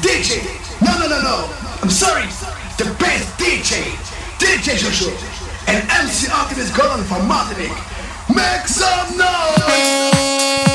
DJ. No, no, no, no. I'm sorry. The best DJ. DJ Joshua. And MC Artemis Gordon from Martinique. Make some noise!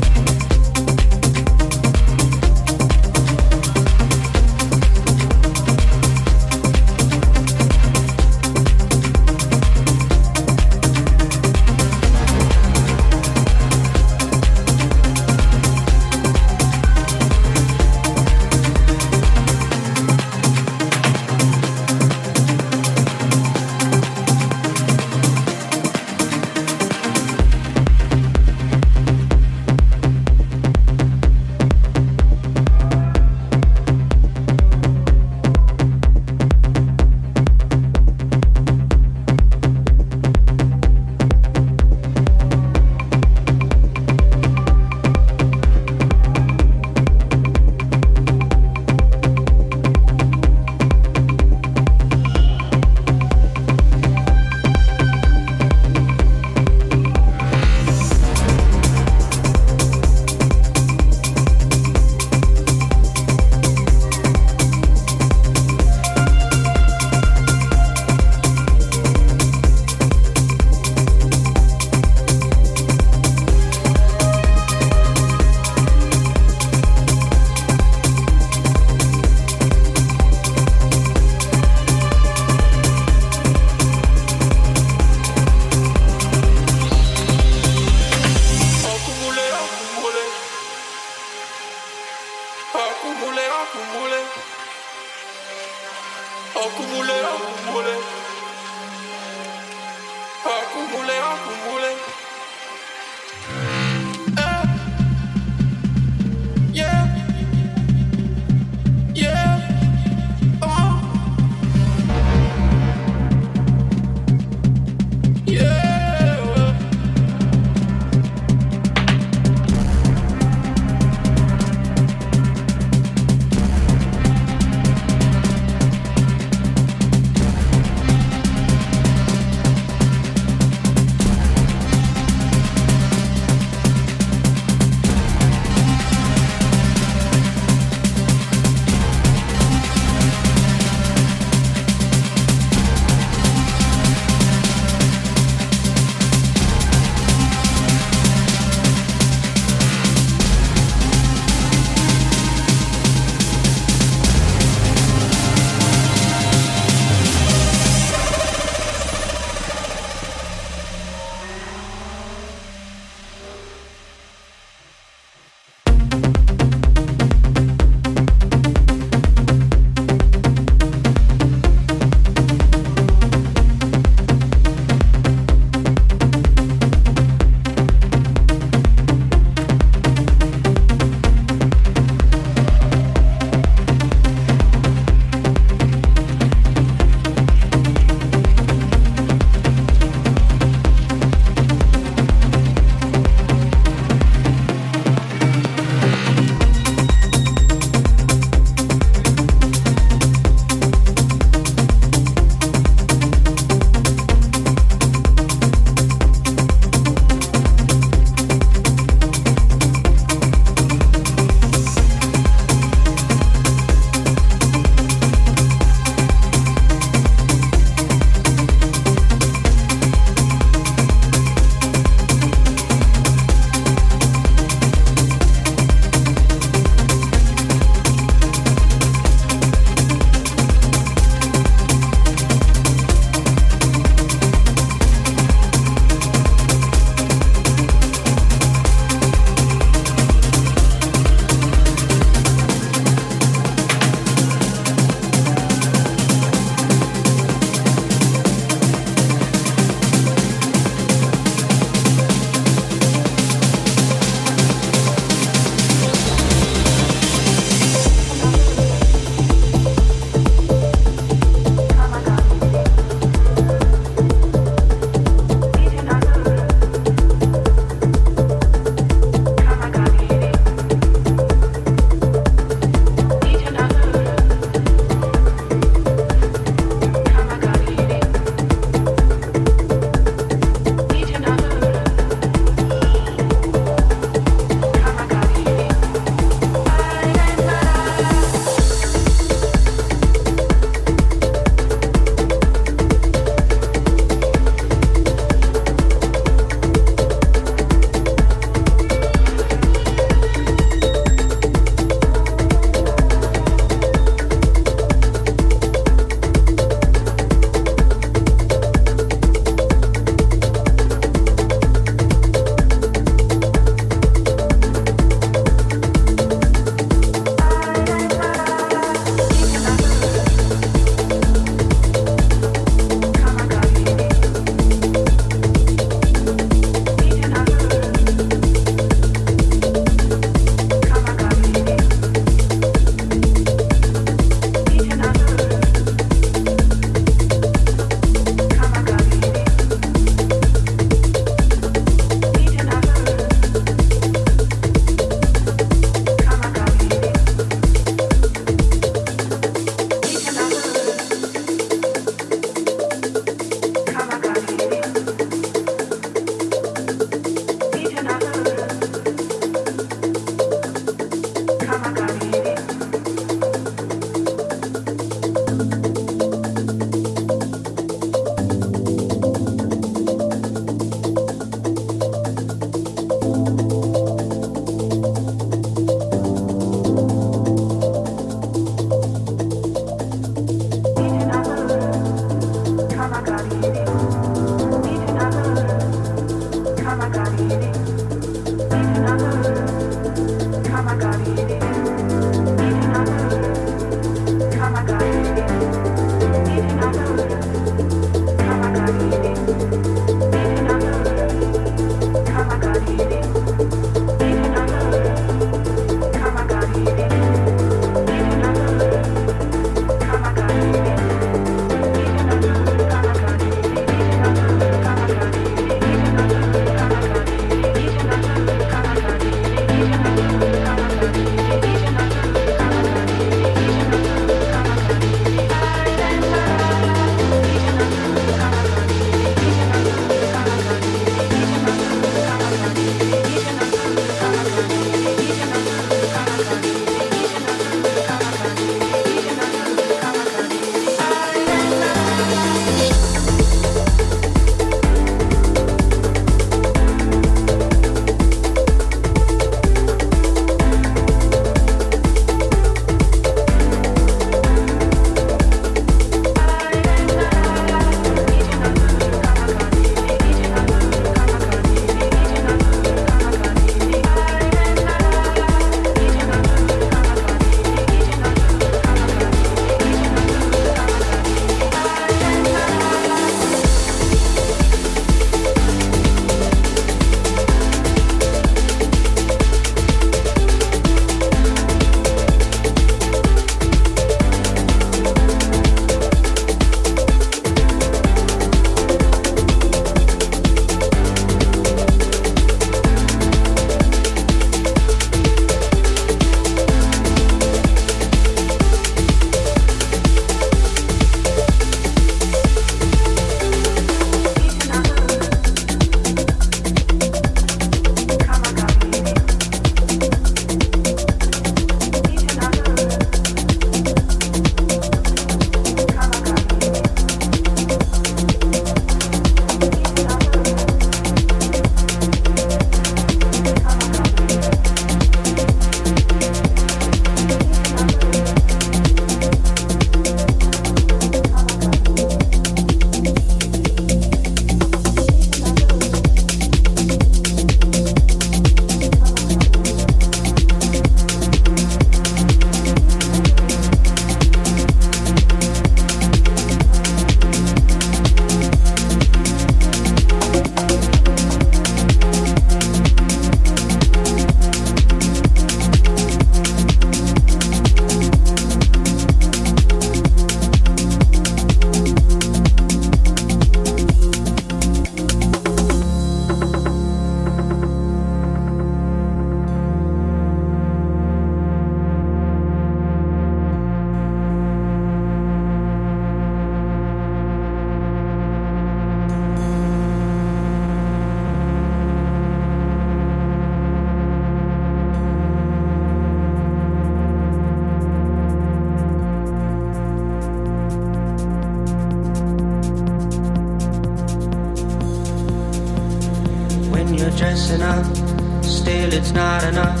it's not enough.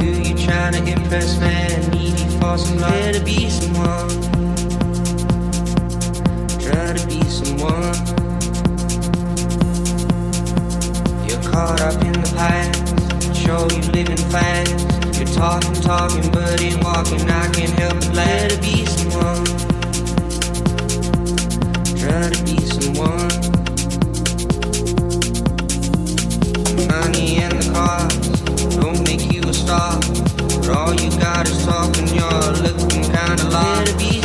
Who you trying to impress, man? Needy for some love. Try to be someone. Try to be someone. You're caught up in the past. Show you living fast. You're talking, talking, but ain't walking. I can't help but let Try to be someone. Try to be someone. But all you got is talking, you're looking kinda lost.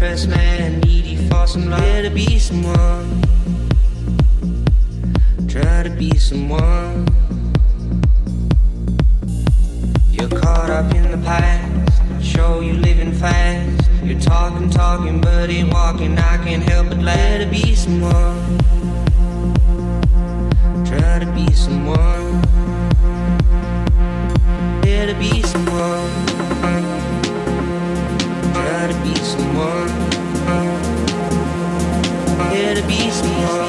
Restless man, needy for some love. Try to be someone. Try to be someone. You're caught up in the past. Show you living fast. You're talking, talking, but ain't walking. I can't help but let it be someone. Try to be someone. Try to be someone. To be someone.